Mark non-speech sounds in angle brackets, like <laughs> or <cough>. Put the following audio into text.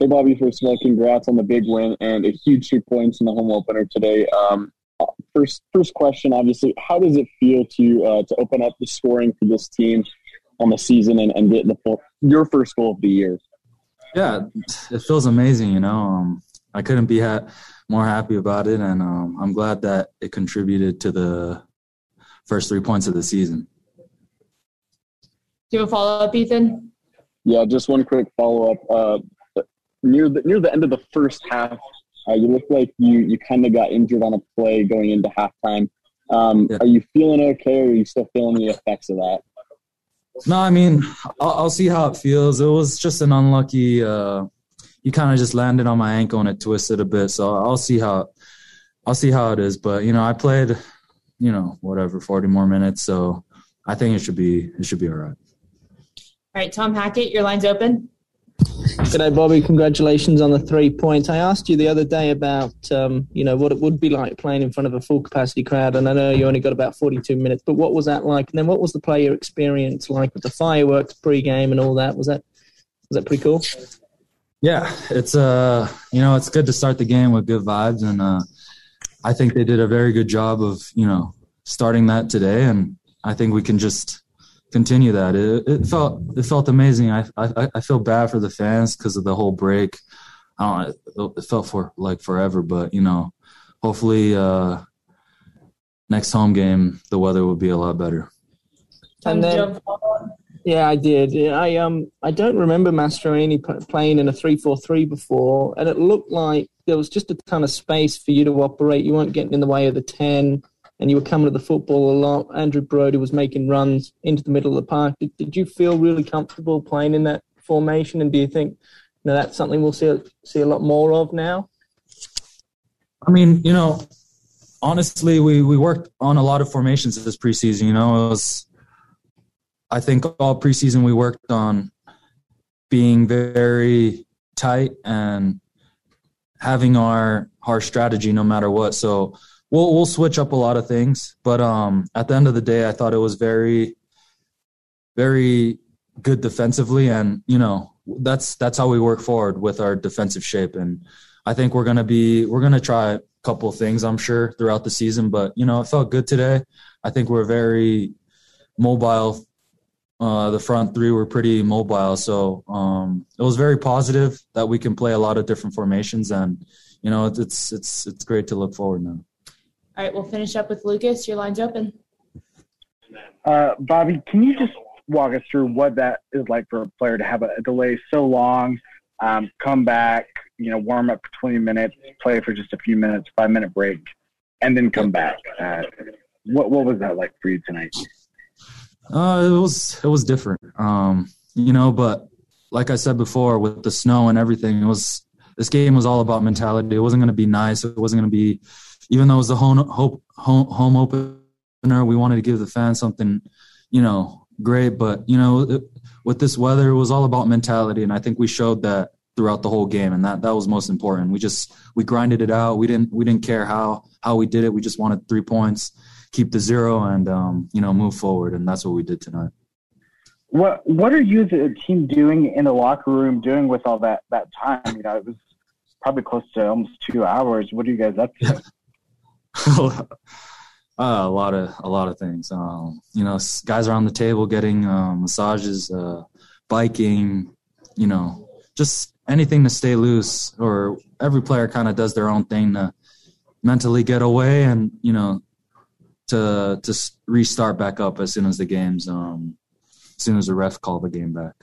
Hey, Bobby, first of all, congrats on the big win and a huge three points in the home opener today. Um, first, first question, obviously, how does it feel to uh, to open up the scoring for this team on the season and, and get the full, your first goal of the year? Yeah, it feels amazing. You know, um, I couldn't be ha- more happy about it, and um, I'm glad that it contributed to the first three points of the season. Do you have a follow up, Ethan? Yeah, just one quick follow up. Uh, near the near the end of the first half, uh, you looked like you you kind of got injured on a play going into halftime. Um, yeah. Are you feeling okay, or are you still feeling the effects of that? No, I mean, I'll, I'll see how it feels. It was just an unlucky. Uh, you kind of just landed on my ankle and it twisted a bit. So I'll see how, I'll see how it is. But you know, I played, you know, whatever, forty more minutes. So I think it should be it should be all right. All right, Tom Hackett, your line's open. G'day, Bobby. Congratulations on the three points. I asked you the other day about, um, you know, what it would be like playing in front of a full capacity crowd, and I know you only got about 42 minutes, but what was that like? And then what was the player experience like with the fireworks pre-game and all that? Was that was that pretty cool? Yeah, it's uh, you know, it's good to start the game with good vibes, and uh, I think they did a very good job of, you know, starting that today, and I think we can just continue that. It, it felt it felt amazing. I, I I feel bad for the fans because of the whole break. I don't. It felt for like forever, but you know, hopefully uh, next home game the weather will be a lot better. And then, yeah, I did. I um I don't remember Mastroeni playing in a three four three before, and it looked like there was just a ton of space for you to operate. You weren't getting in the way of the ten and you were coming to the football a lot. Andrew Brody was making runs into the middle of the park. Did, did you feel really comfortable playing in that formation? And do you think you know, that's something we'll see see a lot more of now? I mean, you know, honestly, we we worked on a lot of formations this preseason. You know, it was I think all preseason we worked on being very tight and having our our strategy no matter what. So we'll we'll switch up a lot of things, but um, at the end of the day, I thought it was very, very good defensively, and you know that's that's how we work forward with our defensive shape, and I think we're gonna be we're gonna try a couple of things, I'm sure, throughout the season, but you know it felt good today. I think we're very mobile. Uh, the front three were pretty mobile, so um, it was very positive that we can play a lot of different formations, and you know it's it's it's great to look forward now. All right, we'll finish up with Lucas. Your line's open. Uh, Bobby, can you just walk us through what that is like for a player to have a, delay so long, um, come back, you know, warm up for 20 minutes, play for just a few minutes, five minute break, and then come back? Uh, what what was that like for you tonight? Uh, it was it was different, um, you know. But like I said before, with the snow and everything, it was this game was all about mentality. It wasn't going to be nice. It wasn't going to be even though it was the home, home, home opener, we wanted to give the fans something, you know, great. But, you know, it, with this weather, it was all about mentality. And I think we showed that throughout the whole game. And that, that was most important. We just, we grinded it out. We didn't, we didn't care how, how we did it. We just wanted three points, keep the zero and, um, you know, move forward. And that's what we did tonight. What, what are you, the team doing in the locker room, doing with all that, that time? You know, it was probably close to almost two hours. What are you guys up to? <laughs> <laughs> uh, a lot of a lot of things. Um, you know, guys around the table getting uh, massages, uh, biking. You know, just anything to stay loose. Or every player kind of does their own thing to mentally get away, and you know, to to restart back up as soon as the games, um, as soon as the ref call the game back.